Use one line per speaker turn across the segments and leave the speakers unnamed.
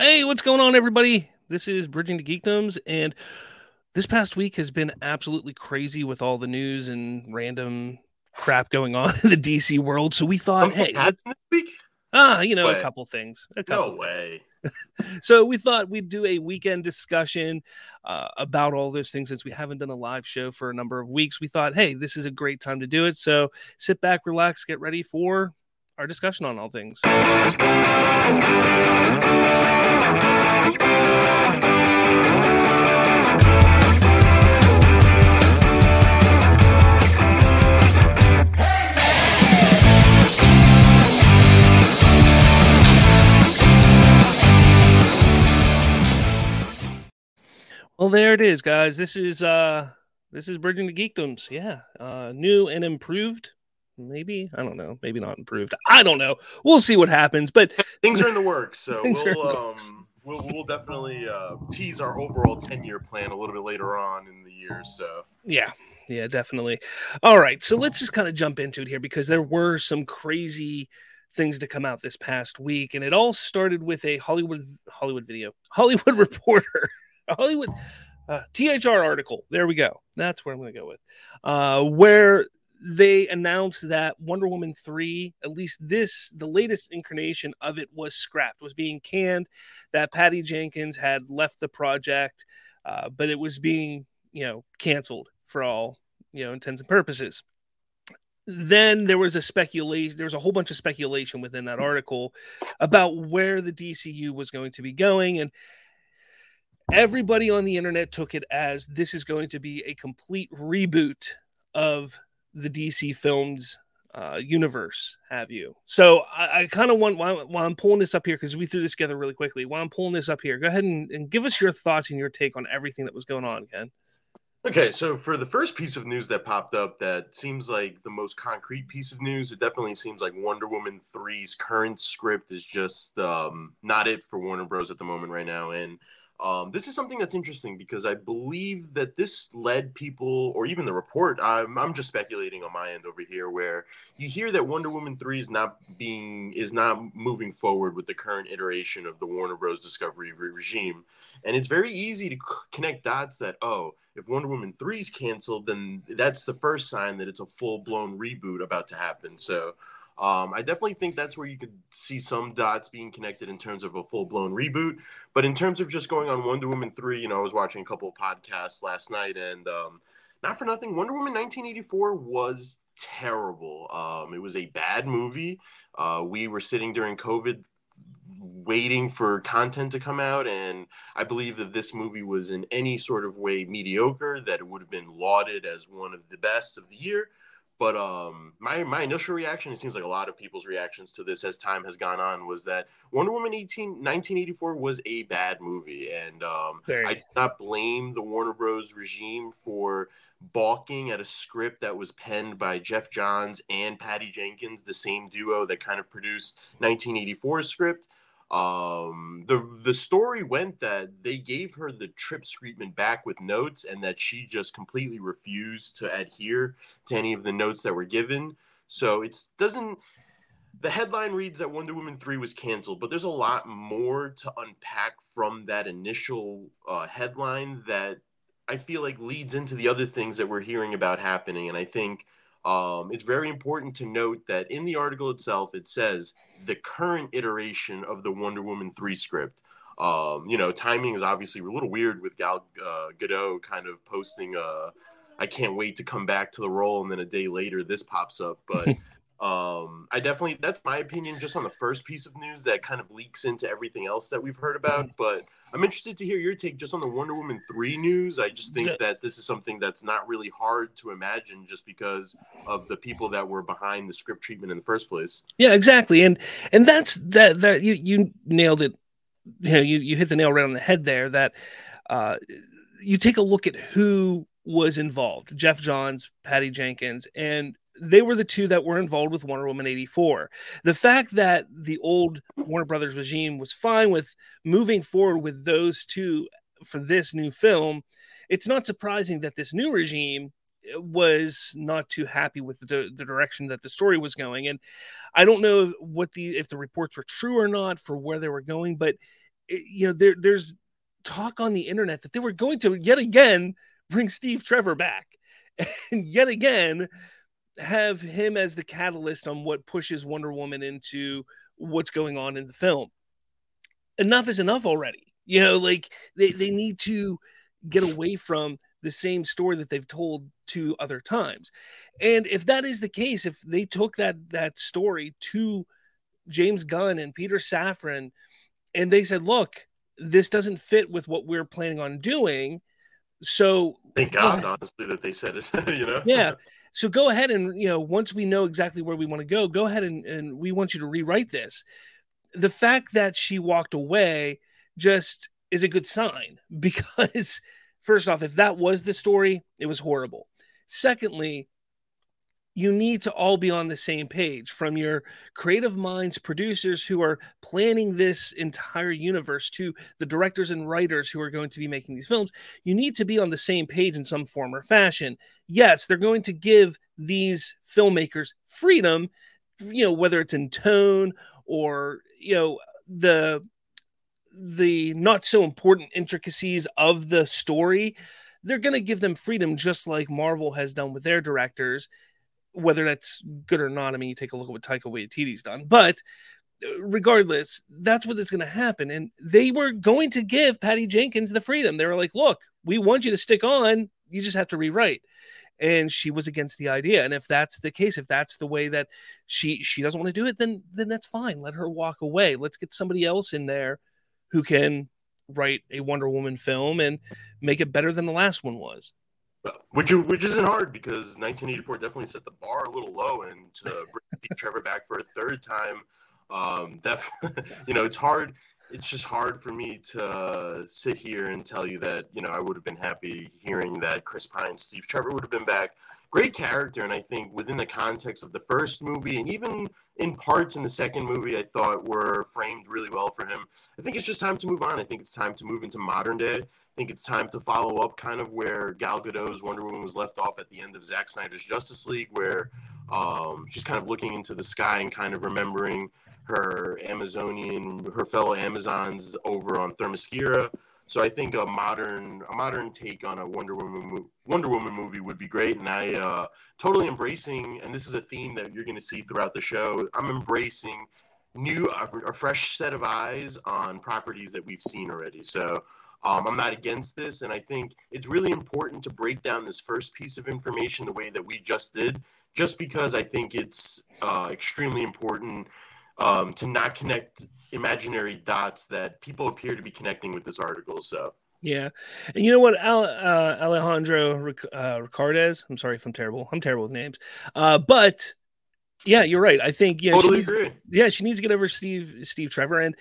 Hey, what's going on, everybody? This is Bridging the Geekdoms, and this past week has been absolutely crazy with all the news and random crap going on in the DC world. So we thought, hey, let's, ah, you know,
Way.
a couple things. A couple
No way.
So we thought we'd do a weekend discussion uh, about all those things since we haven't done a live show for a number of weeks. We thought, hey, this is a great time to do it. So sit back, relax, get ready for our discussion on all things. Well, there it is, guys. This is uh this is Bridging the Geekdoms. Yeah. Uh new and improved. Maybe. I don't know. Maybe not improved. I don't know. We'll see what happens. But
Things are in the works, so we'll um
works.
we'll we'll definitely uh, tease our overall ten year plan a little bit later on in the year. So
yeah. Yeah, definitely. All right. So let's just kind of jump into it here because there were some crazy things to come out this past week. And it all started with a Hollywood Hollywood video. Hollywood reporter. Hollywood uh, THR article. There we go. That's where I'm going to go with. Uh, where they announced that Wonder Woman 3, at least this, the latest incarnation of it was scrapped, was being canned, that Patty Jenkins had left the project, uh, but it was being, you know, canceled for all, you know, intents and purposes. Then there was a speculation, there was a whole bunch of speculation within that article about where the DCU was going to be going. And everybody on the internet took it as this is going to be a complete reboot of the DC films uh, universe. Have you? So I, I kind of want while, while I'm pulling this up here because we threw this together really quickly. While I'm pulling this up here, go ahead and, and give us your thoughts and your take on everything that was going on, Ken.
okay, so for the first piece of news that popped up, that seems like the most concrete piece of news. It definitely seems like Wonder Woman 3's current script is just um, not it for Warner Bros. at the moment right now, and Um, this is something that's interesting because I believe that this led people, or even the report. I'm, I'm just speculating on my end over here, where you hear that Wonder Woman three is not being is not moving forward with the current iteration of the Warner Bros. Discovery re- regime, and it's very easy to connect dots that oh, if Wonder Woman three is canceled, then that's the first sign that it's a full blown reboot about to happen. So. Um, I definitely think that's where you could see some dots being connected in terms of a full blown reboot. But in terms of just going on Wonder Woman 3, you know, I was watching a couple of podcasts last night and um, not for nothing, Wonder Woman 1984 was terrible. Um, it was a bad movie. Uh, we were sitting during COVID waiting for content to come out and i believe that this movie was in any sort of way mediocre that it would have been lauded as one of the best of the year but um, my my initial reaction, it seems like a lot of people's reactions to this as time has gone on, was that Wonder Woman 18, 1984 was a bad movie, and um, I do not blame the Warner Bros. regime for balking at a script that was penned by Geoff Johns and Patty Jenkins, the same duo that kind of produced 1984's script um the the story went that they gave her the trip treatment back with notes and that she just completely refused to adhere to any of the notes that were given. So it doesn't the headline reads that wonder woman 3 was canceled but there's a lot more to unpack from that initial uh, headline that i feel like leads into the other things that we're hearing about happening. And i think um, it's very important to note that in the article itself it says the current iteration of the Wonder Woman 3 script. Um, you know, timing is obviously a little weird with Gal uh, Gadot kind of posting, uh, I can't wait to come back to the role. And then a day later, this pops up. But um, I definitely, that's my opinion just on the first piece of news that kind of leaks into everything else that we've heard about. But I'm interested to hear your take just on the Wonder Woman 3 news. I just think that this is something that's not really hard to imagine just because of the people that were behind the script treatment in the first place.
Yeah, exactly. And and that's that that you you nailed it. You know, you you hit the nail right on the head there that uh you take a look at who was involved. Geoff Johns, Patty Jenkins, and they were the two that were involved with Wonder Woman 84. The fact that the old Warner Brothers regime was fine with moving forward with those two for this new film, it's not surprising that this new regime eh, was not too happy with the, the direction that the story was going and i don't know what the if the reports were true or not for where they were going but it, you know, there there's talk on the internet that they were going to yet again bring Steve Trevor back, and yet again have him as the catalyst on what pushes Wonder Woman into what's going on in the film. Enough is enough already. You know, like they, they need to get away from the same story that they've told two other times. And if that is the case, if they took that that story to James Gunn and Peter Safran and they said, "Look, this doesn't fit with what we're planning on doing." So
thank God, honestly, that they said it. you know,
yeah. So go ahead and you know, once we know exactly where we want to go, go ahead and, and we want you to rewrite this. The fact that she walked away just is a good sign because first off, if that was the story, it was horrible. Secondly, you need to all be on the same page from your creative minds, producers who are planning this entire universe to the directors and writers who are going to be making these films. You need to be on the same page in some form or fashion. Yes, they're going to give these filmmakers freedom, you know, whether it's in tone or, you know, the the not so important intricacies of the story they're going to give them freedom just like marvel has done with their directors whether that's good or not, I mean, you take a look at what Taika Waititi's done, but uh, regardless, that's what is going to happen. And they were going to give Patty Jenkins the freedom. They were like, look, we want you to stick on. You just have to rewrite. And she was against the idea. And if that's the case, if that's the way that she she doesn't want to do it, then then that's fine. Let her walk away. Let's get somebody else in there who can write a Wonder Woman film and make it better than the last one was
which which isn't hard because 1984 definitely set the bar a little low, and to bring Trevor back for a third time, um, def- you know, it's hard. It's just hard for me to sit here and tell you that you know I would have been happy hearing that Chris Pine, Steve Trevor would have been back. Great character, and I think within the context of the first movie, and even in parts in the second movie, I thought were framed really well for him. I think it's just time to move on. I think it's time to move into modern day think it's time to follow up kind of where Gal Gadot's Wonder Woman was left off at the end of Zack Snyder's Justice League, where um, she's kind of looking into the sky and kind of remembering her Amazonian, her fellow Amazons over on Themyscira. So I think a modern, a modern take on a Wonder Woman, Wonder Woman movie would be great. And I uh, totally embracing, and this is a theme that you're going to see throughout the show. I'm embracing new, a, a fresh set of eyes on properties that we've seen already. So um, I'm not against this, and I think it's really important to break down this first piece of information the way that we just did, just because I think it's uh, extremely important um, to not connect imaginary dots that people appear to be connecting with this article. So.
Yeah, and you know what, Al, uh, Alejandro uh, Ricardes. I'm sorry if I'm terrible. I'm terrible with names, uh, but yeah, you're right. I think yeah,
totally
she needs,
agree.
yeah, she needs to get over Steve Steve Trevor, and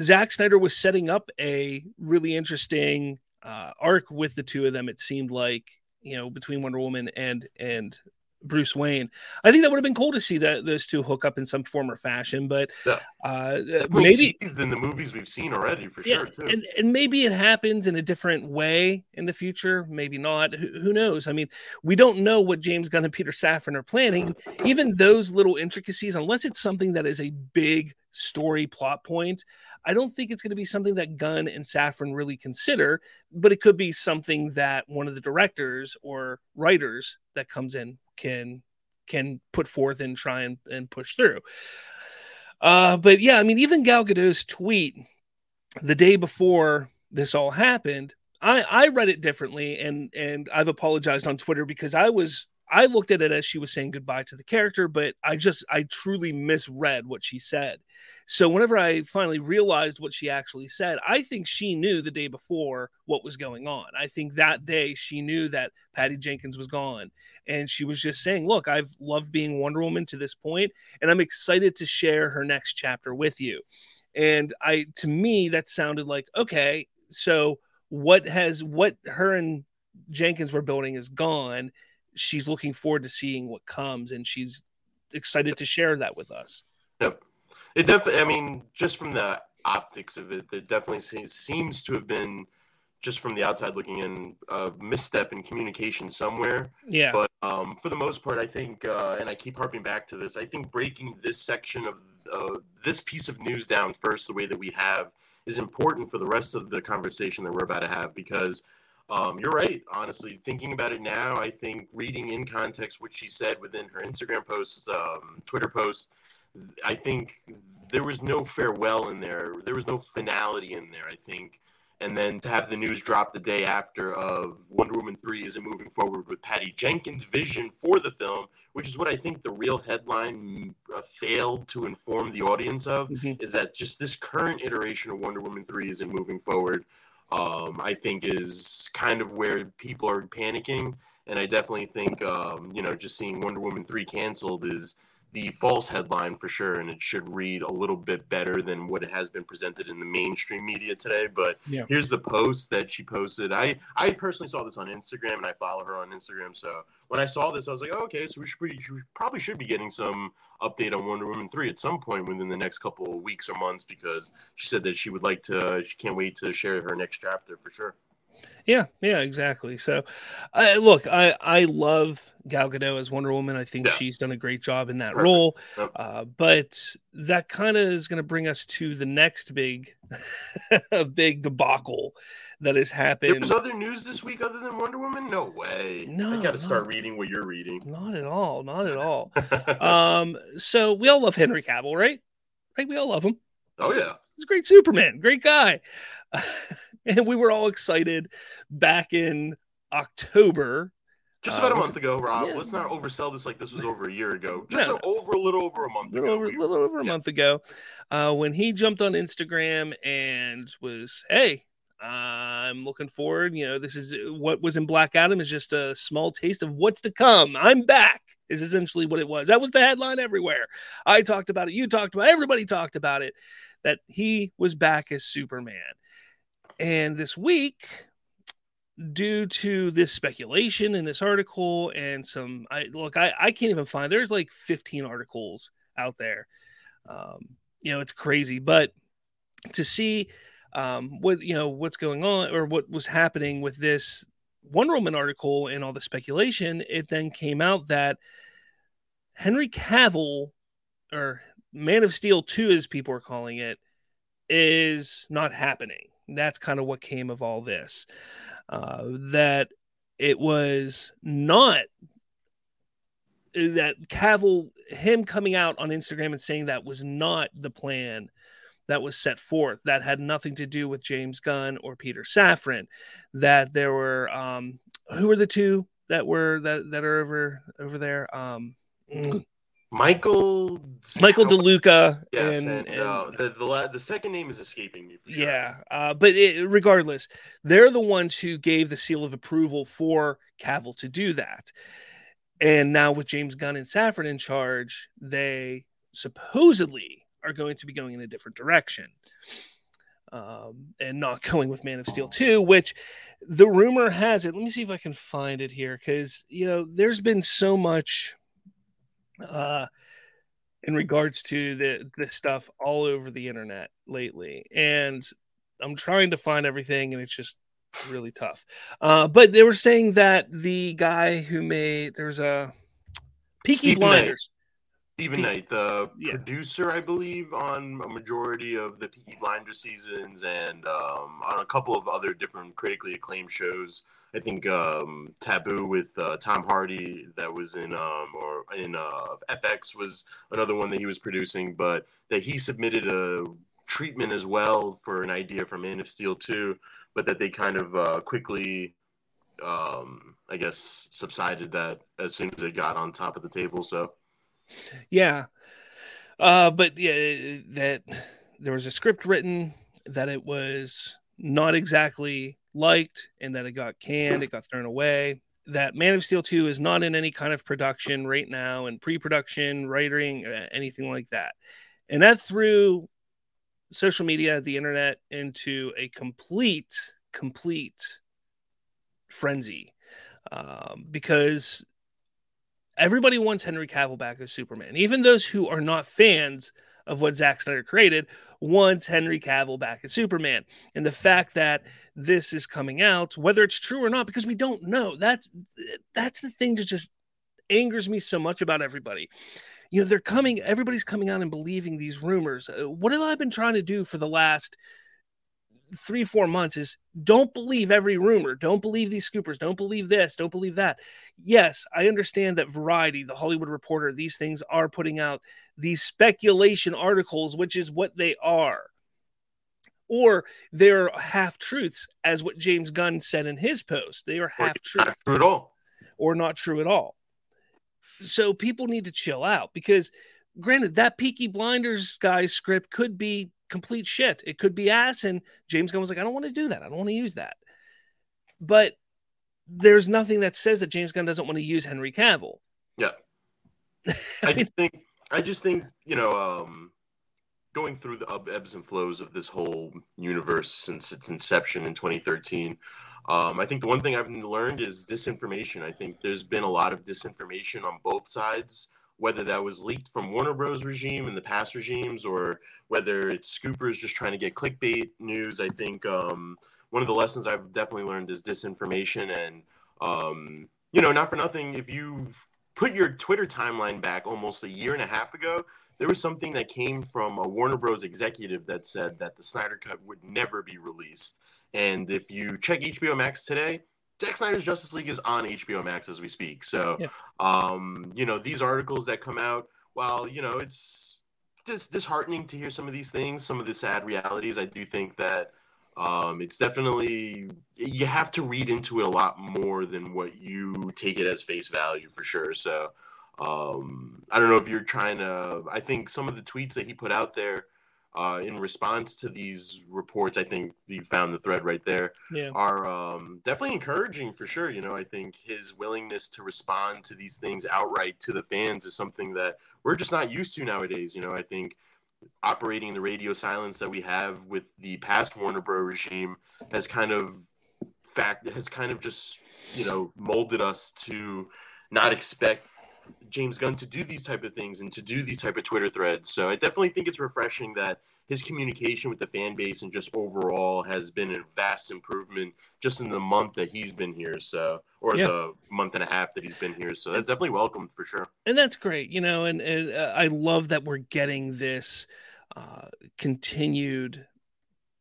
Zack Snyder was setting up a really interesting uh, arc with the two of them. It seemed like you know between Wonder Woman and and Bruce Wayne. I think that would have been cool to see that those two hook up in some form or fashion, but yeah. uh, maybe
in the movies we've seen already for yeah, sure. Too.
And, and maybe it happens in a different way in the future. Maybe not. Who, who, knows? I mean, we don't know what James Gunn and Peter Safran are planning. Even those little intricacies, unless it's something that is a big story plot point, I don't think it's going to be something that Gunn and Safran really consider, but it could be something that one of the directors or writers that comes in can can put forth and try and, and push through. Uh, but yeah, I mean, even Gal Gadot's tweet the day before this all happened, I, I read it differently and and I've apologized on Twitter because I was I looked at it as she was saying goodbye to the character, but I just I truly misread what she said. So whenever I finally realized what she actually said, I think she knew the day before what was going on. I think that day she knew that Patty Jenkins was gone and she was just saying, "Look, I've loved being Wonder Woman to this point and I'm excited to share her next chapter with you." And I to me that sounded like, "Okay, so what has what her and Jenkins were building is gone she's looking forward to seeing what comes and she's excited to share that with us.
Yep. It definitely, I mean, just from the optics of it, it definitely seems to have been just from the outside looking in a misstep in communication somewhere.
Yeah.
But um, for the most part, I think, uh, and I keep harping back to this, I think breaking this section of uh, this piece of news down first, the way that we have, is important for the rest of the conversation that we're about to have because um, you're right. Honestly, thinking about it now, I think reading in context what she said within her Instagram posts, um, Twitter posts, I think there was no farewell in there. There was no finality in there. I think and then to have the news drop the day after of Wonder Woman 3 isn't moving forward with Patty Jenkins' vision for the film, which is what I think the real headline uh, failed to inform the audience of, mm-hmm. is that just this current iteration of Wonder Woman 3 isn't moving forward. Um, I think is kind of where people are panicking. And I definitely think, um, you know, just seeing Wonder Woman 3 canceled is the false headline for sure, and it should read a little bit better than what it has been presented in the mainstream media today. But yeah. here's the post that she posted. I I personally saw this on Instagram, and I follow her on Instagram. So when I saw this, I was like, oh, okay, so we should be, we probably should be getting some update on Wonder Woman three at some point within the next couple of weeks or months because she said that she would like to. She can't wait to share her next chapter for sure.
Yeah, yeah, exactly. So, uh, look, I I love Gal Gadot as Wonder Woman. I think yeah. she's done a great job in that Perfect. role. Yep. Uh, but that kind of is going to bring us to the next big, big debacle that has happened.
There's other news this week other than Wonder Woman. No way. No, I got to start reading what you're reading.
Not at all. Not at all. um. So we all love Henry Cavill, right? Right. We all love him.
Oh yeah.
He's a great Superman, great guy. and we were all excited back in October.
Just about uh, a month ago, Rob. Yeah. Let's not oversell this like this was over a year ago. Just no. over a little over a month
little
ago.
Over, a little over a yeah. month ago, uh, when he jumped on Instagram and was, "Hey, I'm looking forward. You know, this is what was in Black Adam is just a small taste of what's to come. I'm back." Is essentially what it was. That was the headline everywhere. I talked about it. You talked about it. Everybody talked about it. That he was back as Superman. And this week, due to this speculation in this article and some, I look, I, I can't even find. There's like 15 articles out there. Um, you know, it's crazy, but to see um, what you know what's going on or what was happening with this Wonder Woman article and all the speculation, it then came out that Henry Cavill or Man of Steel 2 as people are calling it is not happening that's kind of what came of all this. Uh, that it was not uh, that Cavill, him coming out on Instagram and saying that was not the plan that was set forth. That had nothing to do with James Gunn or Peter Safran. That there were um, who were the two that were that that are over over there? Um,
mm. Michael
Michael DeLuca.
Yes, and, and, and uh, the, the the second name is escaping me.
Sure. Yeah, uh, but it, regardless, they're the ones who gave the seal of approval for Cavill to do that. And now with James Gunn and Safran in charge, they supposedly are going to be going in a different direction. Um, and not going with Man of Steel 2, which the rumor has it. Let me see if I can find it here because, you know, there's been so much uh, in regards to the this stuff all over the internet lately, and I'm trying to find everything, and it's just really tough. Uh, but they were saying that the guy who made there's a Peaky Steven Blinders.
Knight. Steven Knight, the yeah. producer, I believe, on a majority of the Peaky Blinders seasons and um, on a couple of other different critically acclaimed shows. I think um, Taboo with uh, Tom Hardy that was in um, or in uh, FX was another one that he was producing, but that he submitted a treatment as well for an idea from Man of Steel 2, but that they kind of uh, quickly, um, I guess, subsided that as soon as it got on top of the table. So,
yeah, uh, but yeah, that there was a script written that it was not exactly liked and that it got canned, it got thrown away. That Man of Steel 2 is not in any kind of production right now, and pre production, writing, uh, anything like that. And that threw social media, the internet, into a complete, complete frenzy um, because everybody wants Henry Cavill back as Superman. Even those who are not fans of what Zack Snyder created once Henry Cavill back as Superman. And the fact that this is coming out, whether it's true or not, because we don't know. That's that's the thing that just angers me so much about everybody. You know, they're coming, everybody's coming out and believing these rumors. Uh, what have I been trying to do for the last three, four months is don't believe every rumor. Don't believe these scoopers. Don't believe this. Don't believe that. Yes, I understand that Variety, the Hollywood Reporter, these things are putting out these speculation articles, which is what they are. Or they're half truths, as what James Gunn said in his post. They are half truths.
Not true at all.
Or not true at all. So people need to chill out because, granted, that Peaky Blinders guy's script could be complete shit. It could be ass. And James Gunn was like, I don't want to do that. I don't want to use that. But there's nothing that says that James Gunn doesn't want to use Henry Cavill.
Yeah. I just think I just think, you know, um going through the ebbs and flows of this whole universe since its inception in 2013. Um, I think the one thing I've learned is disinformation. I think there's been a lot of disinformation on both sides whether that was leaked from Warner Bros. regime and the past regimes, or whether it's scoopers just trying to get clickbait news. I think um, one of the lessons I've definitely learned is disinformation, and um, you know, not for nothing, if you put your Twitter timeline back almost a year and a half ago, there was something that came from a Warner Bros. executive that said that the Snyder Cut would never be released. And if you check HBO Max today, Zack Snyder's Justice League is on HBO Max as we speak. So, yeah. um, you know, these articles that come out, while you know it's dis- disheartening to hear some of these things, some of the sad realities, I do think that um, it's definitely you have to read into it a lot more than what you take it as face value for sure. So, um, I don't know if you're trying to. I think some of the tweets that he put out there uh, in response to these reports, I think you found the thread right there,
yeah.
are um, definitely encouraging for sure. You know, I think his willingness to respond to these things outright to the fans is something that we're just not used to nowadays. You know, I think operating the radio silence that we have with the past Warner Bros. regime has kind of fact has kind of just you know molded us to not expect James Gunn to do these type of things and to do these type of Twitter threads. So I definitely think it's refreshing that his communication with the fan base and just overall has been a vast improvement just in the month that he's been here. So, or yeah. the month and a half that he's been here. So that's definitely welcome for sure.
And that's great, you know. And, and uh, I love that we're getting this uh, continued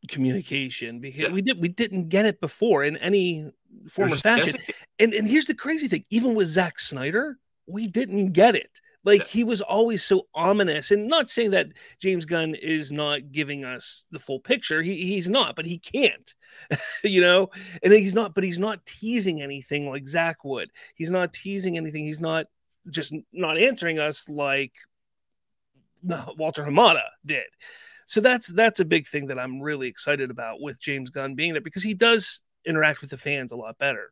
communication because yeah. we did we didn't get it before in any form or fashion. And and here's the crazy thing: even with Zack Snyder, we didn't get it. Like he was always so ominous, and not saying that James Gunn is not giving us the full picture. He, he's not, but he can't, you know. And he's not, but he's not teasing anything like Zack would. He's not teasing anything. He's not just not answering us like Walter Hamada did. So that's that's a big thing that I'm really excited about with James Gunn being there because he does interact with the fans a lot better.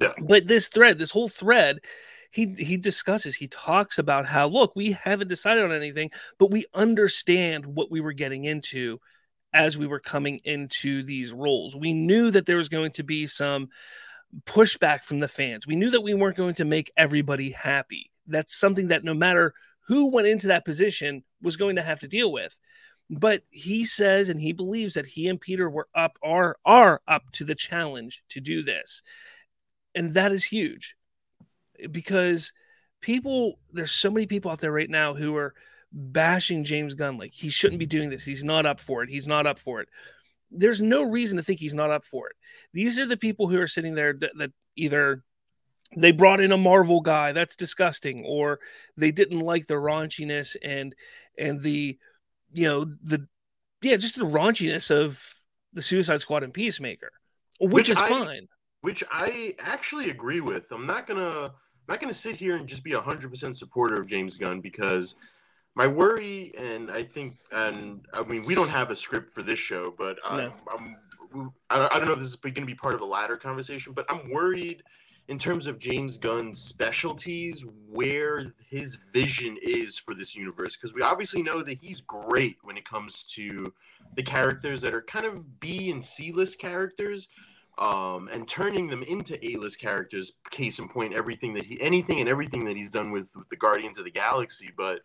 Yeah.
But this thread, this whole thread he he discusses he talks about how look we haven't decided on anything but we understand what we were getting into as we were coming into these roles. We knew that there was going to be some pushback from the fans. We knew that we weren't going to make everybody happy. That's something that no matter who went into that position was going to have to deal with. But he says and he believes that he and Peter were up are are up to the challenge to do this. And that is huge because people there's so many people out there right now who are bashing James Gunn like he shouldn't be doing this. He's not up for it. He's not up for it. There's no reason to think he's not up for it. These are the people who are sitting there that, that either they brought in a Marvel guy that's disgusting, or they didn't like the raunchiness and and the you know the yeah just the raunchiness of the Suicide Squad and Peacemaker, which, which is I, fine.
Which I actually agree with. I'm not gonna I'm not going to sit here and just be a 100% supporter of James Gunn because my worry, and I think, and I mean, we don't have a script for this show, but uh, no. I'm, I'm, I don't know if this is going to be part of a latter conversation, but I'm worried in terms of James Gunn's specialties, where his vision is for this universe. Because we obviously know that he's great when it comes to the characters that are kind of B and C list characters um, and turning them into A-list characters. Case in point, everything that he, anything and everything that he's done with, with the Guardians of the Galaxy. But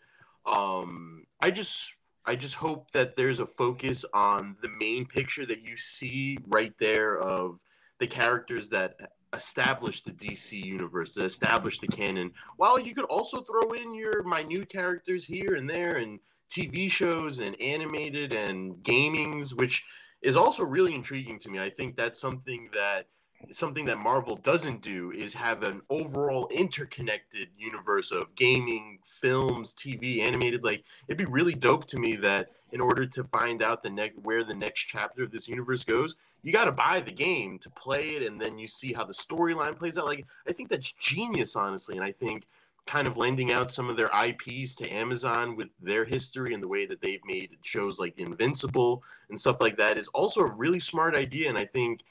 um, I just, I just hope that there's a focus on the main picture that you see right there of the characters that establish the DC universe, that establish the canon. While you could also throw in your minute characters here and there, and TV shows and animated and gamings, which is also really intriguing to me. I think that's something that something that Marvel doesn't do is have an overall interconnected universe of gaming, films, TV, animated. Like it'd be really dope to me that in order to find out the next where the next chapter of this universe goes, you got to buy the game to play it, and then you see how the storyline plays out. Like I think that's genius, honestly, and I think kind of lending out some of their IPs to Amazon with their history and the way that they've made shows like Invincible and stuff like that is also a really smart idea. And I think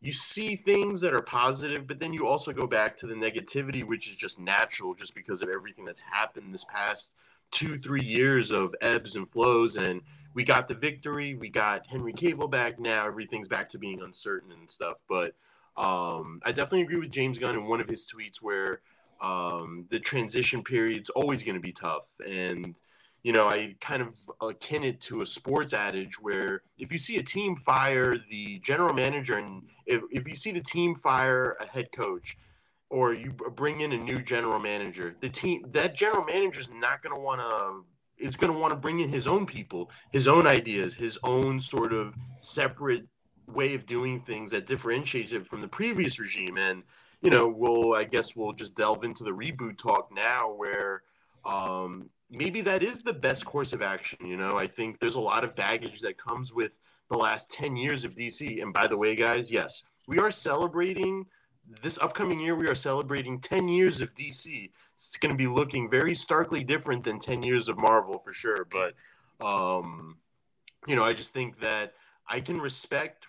you see things that are positive, but then you also go back to the negativity, which is just natural just because of everything that's happened this past two, three years of ebbs and flows. And we got the victory, we got Henry Cavill back now, everything's back to being uncertain and stuff. But um, I definitely agree with James Gunn in one of his tweets where um, the transition period's always going to be tough. And, you know, I kind of akin it to a sports adage where if you see a team fire the general manager and if, if you see the team fire a head coach or you bring in a new general manager, the team, that general manager is not going to want to is going to want to bring in his own people, his own ideas, his own sort of separate way of doing things that differentiates it from the previous regime. And you know, we'll I guess we'll just delve into the reboot talk now, where um, maybe that is the best course of action. You know, I think there's a lot of baggage that comes with the last 10 years of DC. And by the way, guys, yes, we are celebrating this upcoming year. We are celebrating 10 years of DC. It's going to be looking very starkly different than 10 years of Marvel for sure. But, um, you know, I just think that I can respect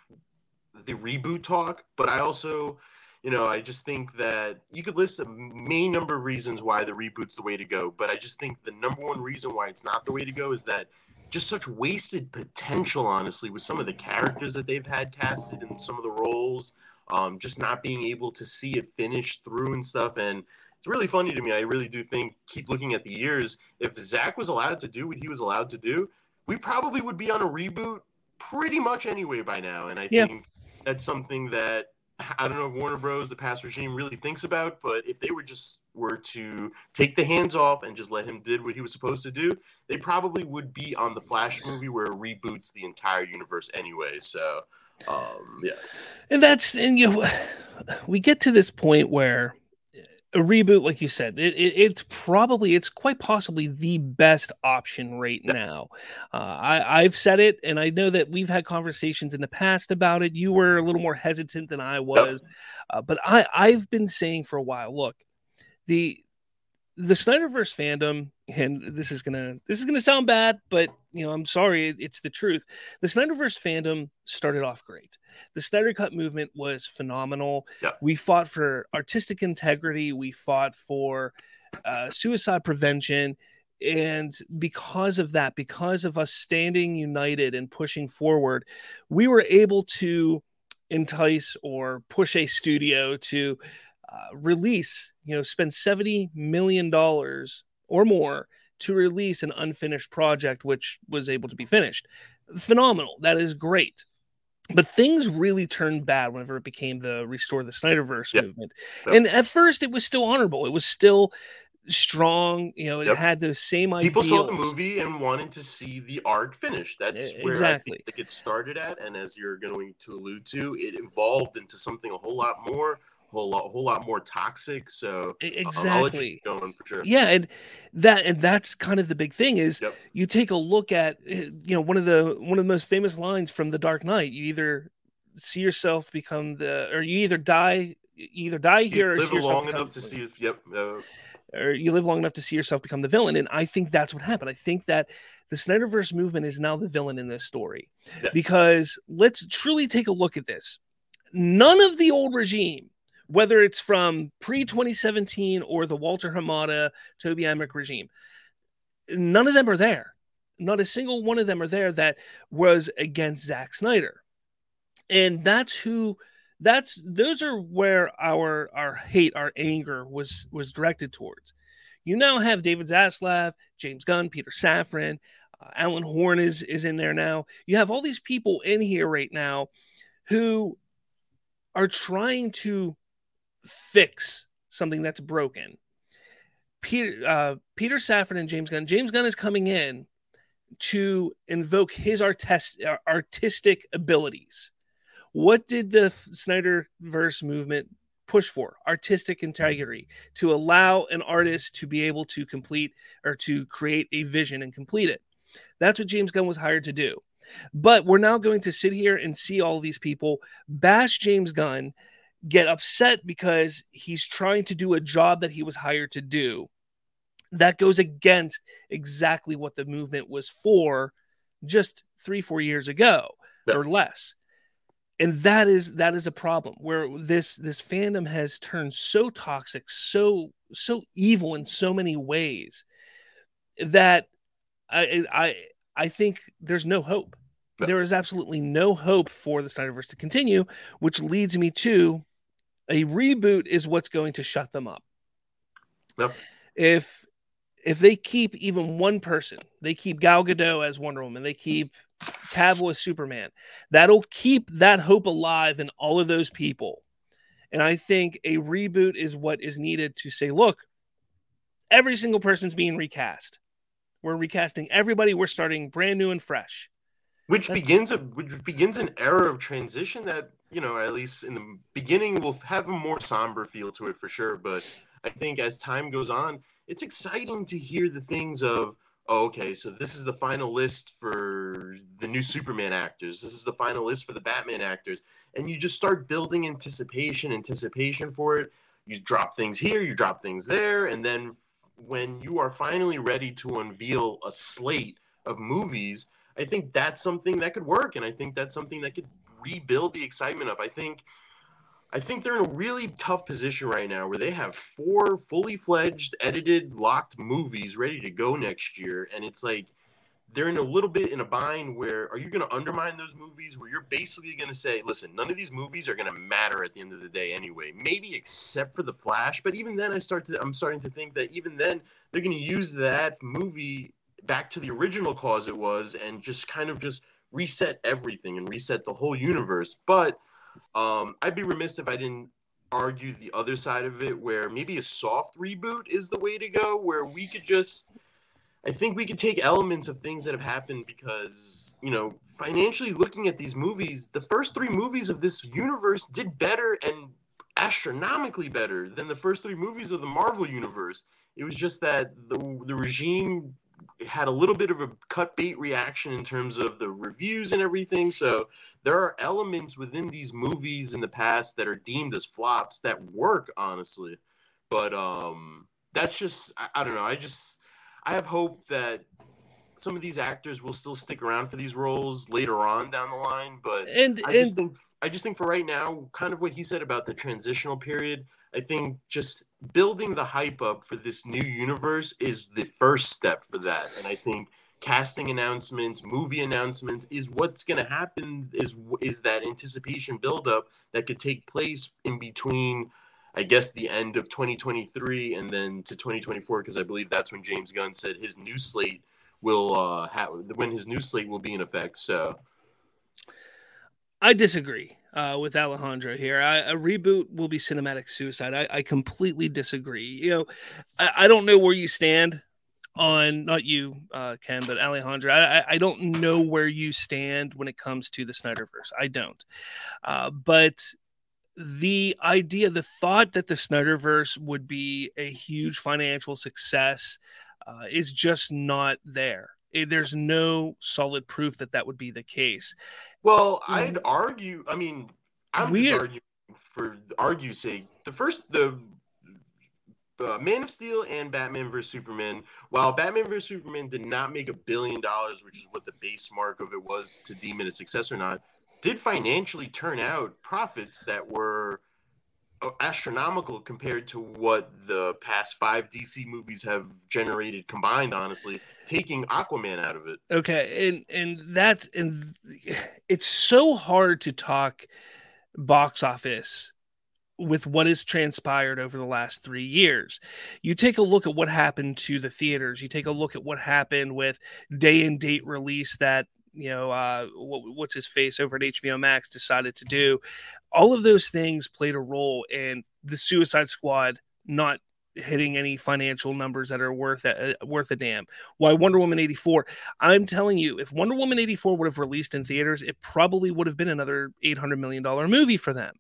the reboot talk, but I also you know, I just think that you could list a main number of reasons why the reboot's the way to go, but I just think the number one reason why it's not the way to go is that just such wasted potential, honestly, with some of the characters that they've had casted in some of the roles, um, just not being able to see it finished through and stuff. And it's really funny to me. I really do think, keep looking at the years, if Zack was allowed to do what he was allowed to do, we probably would be on a reboot pretty much anyway by now. And I yeah. think that's something that I don't know if Warner Bros. the past regime really thinks about, but if they were just were to take the hands off and just let him did what he was supposed to do, they probably would be on the Flash movie where it reboots the entire universe anyway. So, um, yeah,
and that's and you, we get to this point where a reboot, like you said, it, it, it's probably, it's quite possibly the best option right now. Uh, I, I've said it, and I know that we've had conversations in the past about it. You were a little more hesitant than I was, uh, but I, I've been saying for a while. Look, the the Snyderverse fandom, and this is gonna this is gonna sound bad, but you know I'm sorry, it's the truth. The Snyderverse fandom started off great. The Snyder Cut movement was phenomenal.
Yeah.
We fought for artistic integrity. We fought for uh, suicide prevention. And because of that, because of us standing united and pushing forward, we were able to entice or push a studio to uh, release, you know, spend $70 million or more to release an unfinished project, which was able to be finished. Phenomenal. That is great. But things really turned bad whenever it became the restore the Snyderverse yep. movement. Yep. And at first, it was still honorable. It was still strong. You know, it yep. had the same idea.
People saw the movie and wanted to see the arc finished. That's where exactly. I think it started at. And as you're going to allude to, it evolved into something a whole lot more whole lot, whole lot more toxic. So
exactly
going for sure.
Yeah, and that and that's kind of the big thing is yep. you take a look at eh, you know one of the one of the most famous lines from The Dark Knight. You either see yourself become the, or you either die, you either die here,
you
or live
long enough to see if yep. Uh,
or you live long enough to see yourself become the villain. And I think that's what happened. I think that the Snyderverse movement is now the villain in this story. Yeah. Because let's truly take a look at this. None of the old regime whether it's from pre 2017 or the Walter Hamada, Toby Emmerich regime, none of them are there. Not a single one of them are there that was against Zack Snyder. And that's who that's those are where our our hate, our anger was was directed towards. You now have David Zaslav, James Gunn, Peter Safran, uh, Alan Horn is is in there now. You have all these people in here right now who are trying to fix something that's broken. Peter uh, Peter Safran and James Gunn. James Gunn is coming in to invoke his artist, artistic abilities. What did the Snyderverse movement push for? Artistic integrity to allow an artist to be able to complete or to create a vision and complete it. That's what James Gunn was hired to do. But we're now going to sit here and see all these people bash James Gunn, get upset because he's trying to do a job that he was hired to do. That goes against exactly what the movement was for just three, four years ago yeah. or less. And that is that is a problem where this this fandom has turned so toxic, so so evil in so many ways that I I I think there's no hope there is absolutely no hope for the Snyderverse to continue, which leads me to a reboot is what's going to shut them up. Yep. If if they keep even one person, they keep Gal Gadot as Wonder Woman, they keep Cavill as Superman, that'll keep that hope alive in all of those people. And I think a reboot is what is needed to say, look, every single person's being recast. We're recasting everybody. We're starting brand new and fresh
which begins a which begins an era of transition that you know at least in the beginning will have a more somber feel to it for sure. But i think as time goes on it's exciting to hear the things of oh, okay so this is the final list for the new superman actors. This is the final list for the batman actors. And you just start building anticipation anticipation for it. You drop things here you drop things there. And then when you are finally ready to unveil a slate of movies I think that's something that could work, and I think that's something that could rebuild the excitement up. I think. I think they're in a really tough position right now where they have four fully fledged, edited, locked movies ready to go next year. And it's like they're in a little bit in a bind where are you going to undermine those movies where you're basically going to say, listen, none of these movies are going to matter at the end of the day anyway, maybe except for The Flash. But even then, I start to, I'm starting to think that even then they're going to use that movie back to the original cause it was and just kind of just reset everything and reset the whole universe. But um, I'd be remiss if I didn't argue the other side of it, where maybe a soft reboot is the way to go, where we could just. I think we could take elements of things that have happened because, you know, financially looking at these movies, the first three movies of this universe did better and astronomically better than the first three movies of the Marvel universe. It was just that the the regime had a little bit of a cut bait reaction in terms of the reviews and everything. So there are elements within these movies in the past that are deemed as flops that work, honestly. But um, that's just I, I don't know. I just I have hope that some of these actors will still stick around for these roles later on down the line. But
and
I just think I just think for right now, kind of what he said about the transitional period. I think just building the hype up for this new universe is the first step for that. And I think casting announcements, movie announcements is what's going to happen is is that anticipation buildup that could take place in between I guess the end of 2023 and then to 2024 because I believe that's when James Gunn said his new slate will uh have when his new slate will be in effect. So
I disagree uh, with Alejandro here. I, a reboot will be cinematic suicide. I, I completely disagree. You know, I, I, don't know where you stand on not you, uh, Ken, but Alejandro. I, I don't know where you stand when it comes to the Snyderverse. I don't. Uh, but the idea, the thought that the Snyderverse would be a huge financial success uh, is just not there. Eh, there's no solid proof that that would be the case.
Well, I'd argue. I mean, I'm Weird. just arguing for argue's sake. The first, the uh, Man of Steel and Batman vs Superman. While Batman vs Superman did not make a billion dollars, which is what the base mark of it was to deem it a success or not, did financially turn out profits that were astronomical compared to what the past five DC movies have generated combined. Honestly, taking Aquaman out of it.
Okay, and and that's and it's so hard to talk box office with what has transpired over the last three years. You take a look at what happened to the theaters. You take a look at what happened with day and date release that you know uh, what, what's his face over at HBO Max decided to do. All of those things played a role in the Suicide Squad not hitting any financial numbers that are worth a, uh, worth a damn. Why Wonder Woman 84? I'm telling you, if Wonder Woman 84 would have released in theaters, it probably would have been another 800 million dollar movie for them.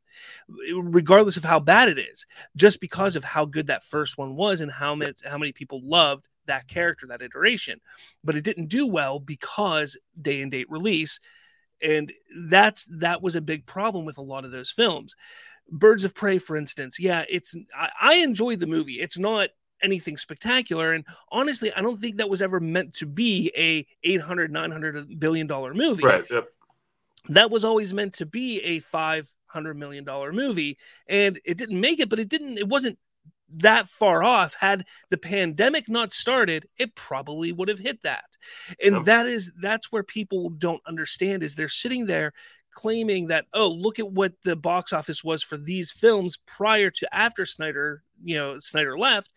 Regardless of how bad it is, just because of how good that first one was and how many how many people loved that character, that iteration. But it didn't do well because day and date release and that's that was a big problem with a lot of those films birds of prey for instance yeah it's I, I enjoyed the movie it's not anything spectacular and honestly i don't think that was ever meant to be a 800 900 billion dollar movie
right yep.
that was always meant to be a 500 million dollar movie and it didn't make it but it didn't it wasn't that far off had the pandemic not started it probably would have hit that. And that is that's where people don't understand is they're sitting there claiming that oh look at what the box office was for these films prior to after snyder you know snyder left.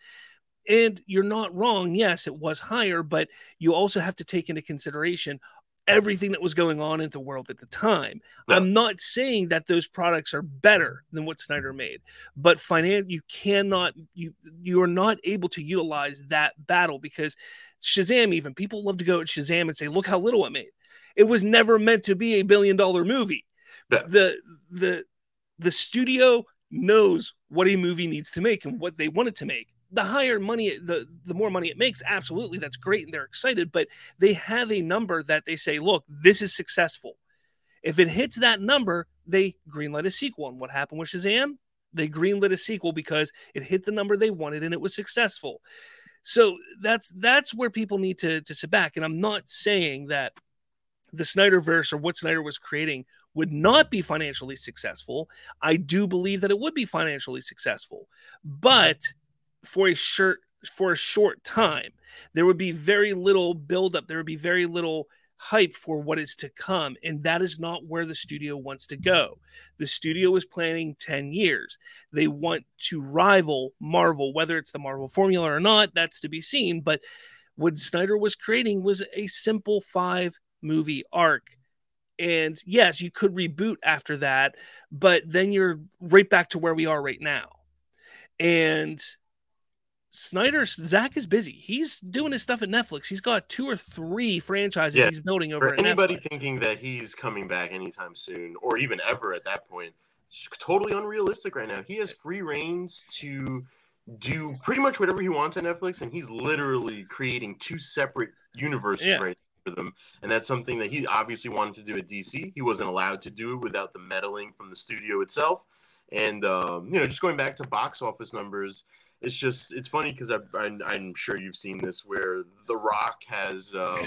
And you're not wrong. Yes it was higher but you also have to take into consideration everything that was going on in the world at the time. No. I'm not saying that those products are better than what Snyder made, but finance you cannot you you are not able to utilize that battle because Shazam even people love to go at Shazam and say look how little it made. It was never meant to be a billion dollar movie. Yeah. The the the studio knows what a movie needs to make and what they want it to make the higher money the the more money it makes absolutely that's great and they're excited but they have a number that they say look this is successful. If it hits that number they greenlight a sequel and what happened with shazam? They greenlit a sequel because it hit the number they wanted and it was successful. So that's that's where people need to to sit back and i'm not saying that the snyderverse or what snyder was creating would not be financially successful. I do believe that it would be financially successful but for a short for a short time. There would be very little buildup. There would be very little hype for what is to come. And that is not where the studio wants to go. The studio is planning 10 years. They want to rival Marvel, whether it's the Marvel formula or not, that's to be seen. But what Snyder was creating was a simple five movie arc. And yes, you could reboot after that, but then you're right back to where we are right now. And Snyder, Zack is busy. He's doing his stuff at Netflix. He's got two or three franchises yeah. he's building over.
For anybody Netflix. thinking that he's coming back anytime soon, or even ever at that point, it's totally unrealistic right now. He has free reigns to do pretty much whatever he wants on Netflix, and he's literally creating two separate universes yeah. right for them. And that's something that he obviously wanted to do at DC. He wasn't allowed to do it without the meddling from the studio itself. And um, you know, just going back to box office numbers it's just it's funny because I'm, sure you've seen this where The Rock has um,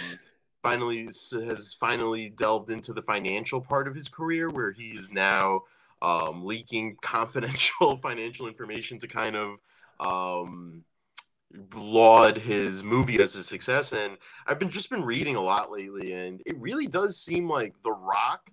finally has finally delved into the financial part of his career where he is now um, leaking confidential financial information to kind of um, laud his movie as a success. And I've been just been reading a lot lately, and it really does seem like The Rock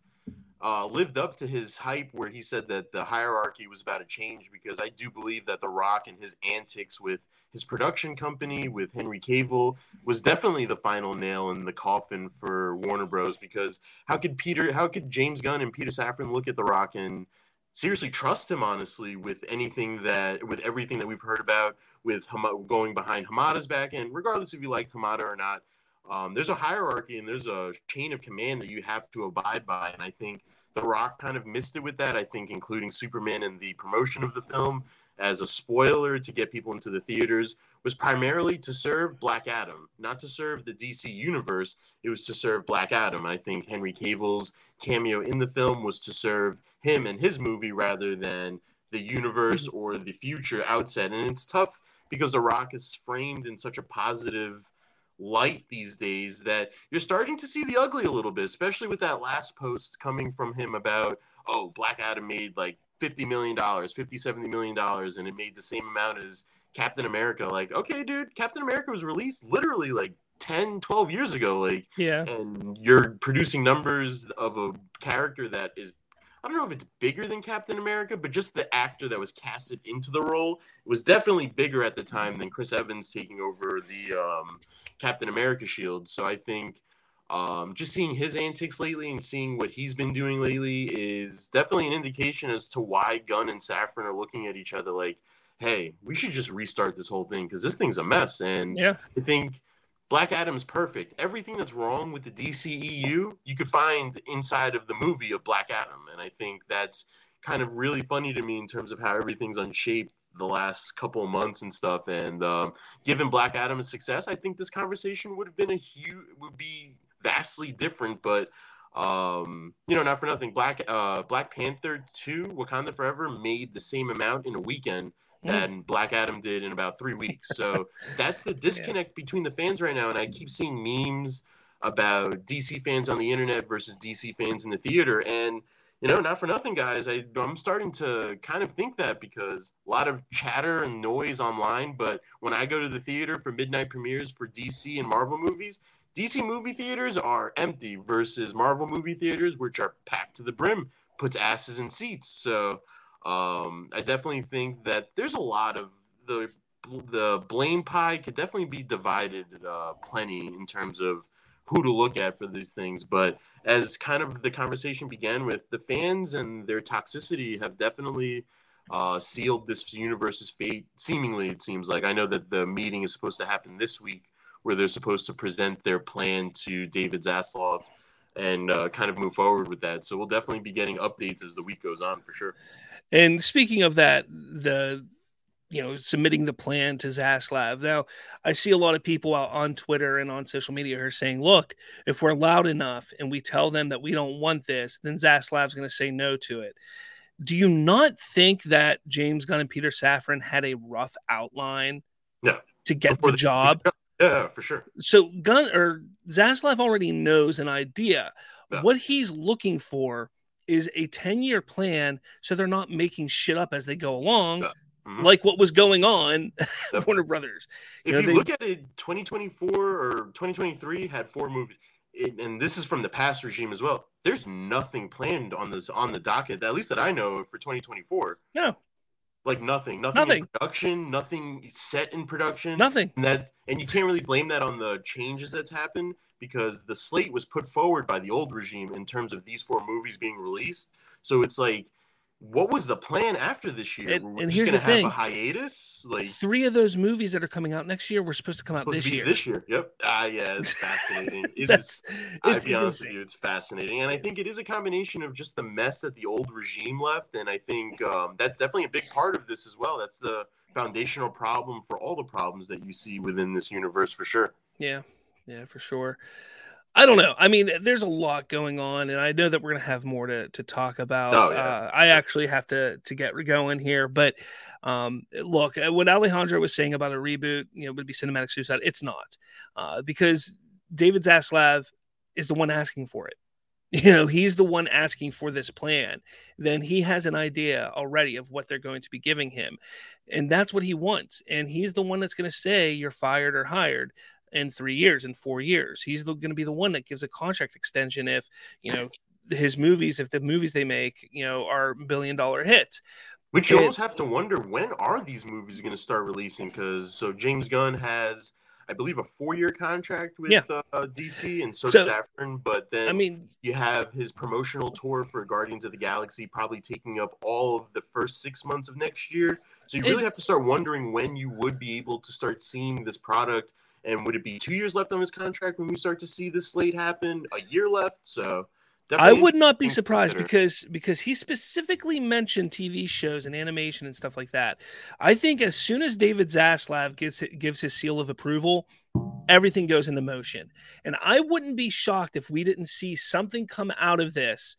uh, lived up to his hype where he said that the hierarchy was about to change because I do believe that The Rock and his antics with his production company, with Henry Cavill, was definitely the final nail in the coffin for Warner Bros. Because how could Peter, how could James Gunn and Peter Safran look at The Rock and seriously trust him honestly with anything that with everything that we've heard about with Ham- going behind Hamada's back end, regardless if you liked Hamada or not um, there's a hierarchy and there's a chain of command that you have to abide by. And I think The Rock kind of missed it with that. I think including Superman and the promotion of the film as a spoiler to get people into the theaters was primarily to serve Black Adam, not to serve the DC universe. It was to serve Black Adam. I think Henry Cavill's cameo in the film was to serve him and his movie rather than the universe or the future outset. And it's tough because The Rock is framed in such a positive light these days that you're starting to see the ugly a little bit, especially with that last post coming from him about, oh, Black Adam made like $50 million, $50, 70 million, and it made the same amount as Captain America. Like, okay, dude, Captain America was released literally like 10, 12 years ago. Like,
yeah.
And you're producing numbers of a character that is I don't know if it's bigger than Captain America, but just the actor that was casted into the role was definitely bigger at the time than Chris Evans taking over the um, Captain America shield. So I think um, just seeing his antics lately and seeing what he's been doing lately is definitely an indication as to why Gunn and Safran are looking at each other like, hey, we should just restart this whole thing because this thing's a mess. And
yeah,
I think Black Adam's perfect. Everything that's wrong with the DCEU, you could find inside of the movie of Black Adam. And I think that's kind of really funny to me in terms of how everything's unshaped the last couple of months and stuff. And um, given Black Adam's success, I think this conversation would have been a huge, would be vastly different. But um, you know, not for nothing, Black uh, Black Panther two, Wakanda Forever made the same amount in a weekend hmm. that Black Adam did in about three weeks. So that's the disconnect yeah. between the fans right now. And I keep seeing memes about DC fans on the internet versus DC fans in the theater. And you know, not for nothing, guys. I, I'm starting to kind of think that because a lot of chatter and noise online. But when I go to the theater for midnight premieres for DC and Marvel movies, DC movie theaters are empty versus Marvel movie theaters, which are packed to the brim, puts asses in seats. So um, I definitely think that there's a lot of the the blame pie could definitely be divided uh, plenty in terms of who to look at for these things. But as kind of the conversation began with, the fans and their toxicity have definitely uh, sealed this universe's fate. Seemingly, it seems like. I know that the meeting is supposed to happen this week where they're supposed to present their plan to David Zaslav and uh, kind of move forward with that. So we'll definitely be getting updates as the week goes on for sure.
And speaking of that, the you know submitting the plan to Zaslav. Now, I see a lot of people out on Twitter and on social media are saying, "Look, if we're loud enough and we tell them that we don't want this, then Zaslav's going to say no to it." Do you not think that James Gunn and Peter Safran had a rough outline
no.
to get Before the job?
Yeah, for sure.
So Gunn or Zaslav already knows an idea. Yeah. What he's looking for is a 10 year plan so they're not making shit up as they go along. Yeah. Mm-hmm. Like what was going on at Warner Brothers.
You if know, you they, look at it, 2024 or 2023 had four movies, it, and this is from the past regime as well. There's nothing planned on this on the docket, at least that I know for 2024.
No,
like nothing, nothing, nothing. in production, nothing set in production,
nothing.
And that, and you can't really blame that on the changes that's happened because the slate was put forward by the old regime in terms of these four movies being released. So it's like what was the plan after this year?
And, and here's the thing:
hiatus. Like
three of those movies that are coming out next year were supposed to come out this year.
This year, yep. Ah, yeah, it's fascinating. It's, That's, it's, it's, honest with you, it's fascinating, and I think it is a combination of just the mess that the old regime left, and I think um, that's definitely a big part of this as well. That's the foundational problem for all the problems that you see within this universe, for sure.
Yeah, yeah, for sure. I don't know. I mean, there's a lot going on, and I know that we're gonna have more to, to talk about. Oh, yeah. uh, I actually have to to get going here, but um, look, uh, what Alejandro was saying about a reboot, you know, would be cinematic suicide. It's not, uh, because David Zaslav is the one asking for it. You know, he's the one asking for this plan. Then he has an idea already of what they're going to be giving him, and that's what he wants. And he's the one that's going to say you're fired or hired in three years, in four years. He's going to be the one that gives a contract extension if, you know, his movies, if the movies they make, you know, are billion dollar hits.
Which you almost have to wonder when are these movies going to start releasing? Because so James Gunn has, I believe, a four-year contract with yeah. uh, DC, and so, so does Safran. But then,
I mean,
you have his promotional tour for Guardians of the Galaxy probably taking up all of the first six months of next year. So you really it, have to start wondering when you would be able to start seeing this product and would it be two years left on his contract when we start to see this slate happen? A year left, so.
I would not be surprised because because he specifically mentioned TV shows and animation and stuff like that. I think as soon as David Zaslav gives gives his seal of approval, everything goes into motion. And I wouldn't be shocked if we didn't see something come out of this,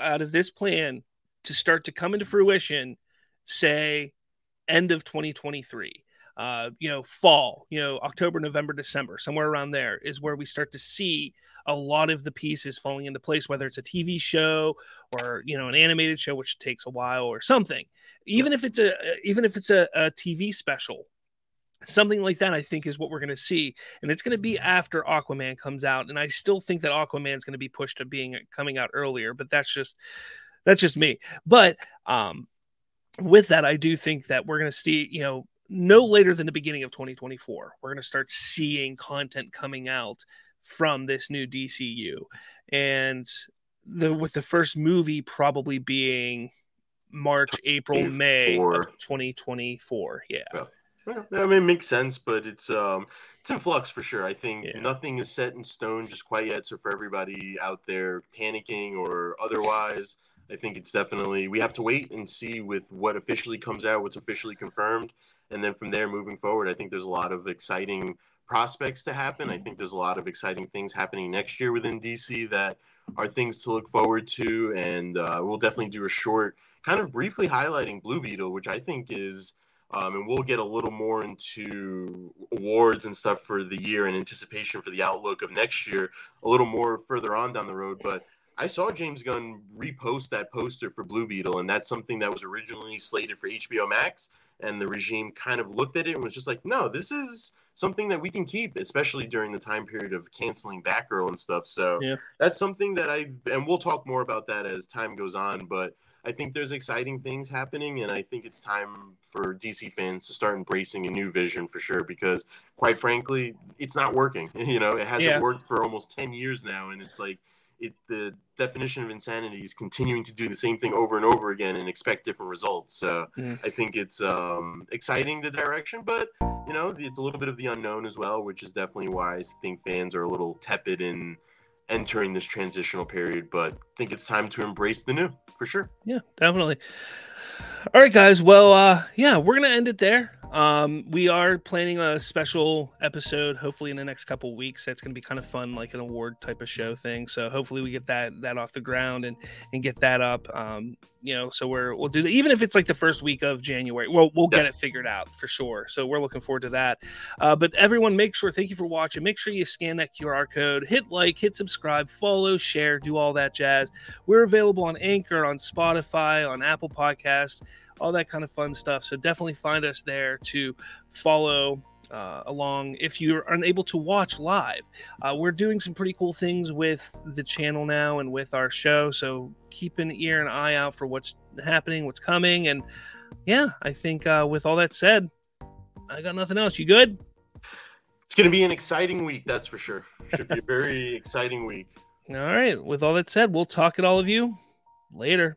out of this plan to start to come into fruition, say end of 2023 uh, you know, fall, you know, October, November, December, somewhere around there is where we start to see a lot of the pieces falling into place, whether it's a TV show or you know an animated show, which takes a while, or something. Even if it's a even if it's a, a TV special, something like that, I think is what we're going to see, and it's going to be after Aquaman comes out. And I still think that Aquaman is going to be pushed to being coming out earlier, but that's just that's just me. But um, with that, I do think that we're going to see, you know, no later than the beginning of 2024, we're going to start seeing content coming out from this new DCU. And the with the first movie probably being March, April, May of 2024. Yeah.
yeah. I mean, it makes sense, but it's um, it's in flux for sure. I think yeah. nothing is set in stone just quite yet. So for everybody out there panicking or otherwise, I think it's definitely we have to wait and see with what officially comes out, what's officially confirmed, and then from there moving forward, I think there's a lot of exciting prospects to happen. I think there's a lot of exciting things happening next year within DC that are things to look forward to, and uh, we'll definitely do a short, kind of briefly highlighting Blue Beetle, which I think is um, and we'll get a little more into awards and stuff for the year and anticipation for the outlook of next year a little more further on down the road. But I saw James Gunn repost that poster for Blue Beetle, and that's something that was originally slated for HBO Max. And the regime kind of looked at it and was just like, no, this is something that we can keep, especially during the time period of canceling Batgirl and stuff. So yeah. that's something that I, and we'll talk more about that as time goes on. But I think there's exciting things happening, and I think it's time for DC fans to start embracing a new vision for sure. Because, quite frankly, it's not working. You know, it hasn't yeah. worked for almost ten years now, and it's like it. The definition of insanity is continuing to do the same thing over and over again and expect different results. So mm. I think it's um, exciting the direction, but you know, it's a little bit of the unknown as well, which is definitely why I think fans are a little tepid in entering this transitional period, but I think it's time to embrace the new for sure.
Yeah, definitely. All right, guys. Well, uh, yeah, we're gonna end it there. Um, we are planning a special episode, hopefully in the next couple weeks. That's to be kind of fun, like an award type of show thing. So hopefully we get that that off the ground and and get that up. Um, you know, so we're we'll do that, even if it's like the first week of January. We'll we'll get it figured out for sure. So we're looking forward to that. Uh, but everyone, make sure. Thank you for watching. Make sure you scan that QR code, hit like, hit subscribe, follow, share, do all that jazz. We're available on Anchor, on Spotify, on Apple Podcasts all that kind of fun stuff. So definitely find us there to follow uh, along if you're unable to watch live. Uh, we're doing some pretty cool things with the channel now and with our show. So keep an ear and eye out for what's happening, what's coming. And yeah, I think uh, with all that said, I got nothing else. You good?
It's going to be an exciting week, that's for sure. Should be a very exciting week.
All right. With all that said, we'll talk at all of you later.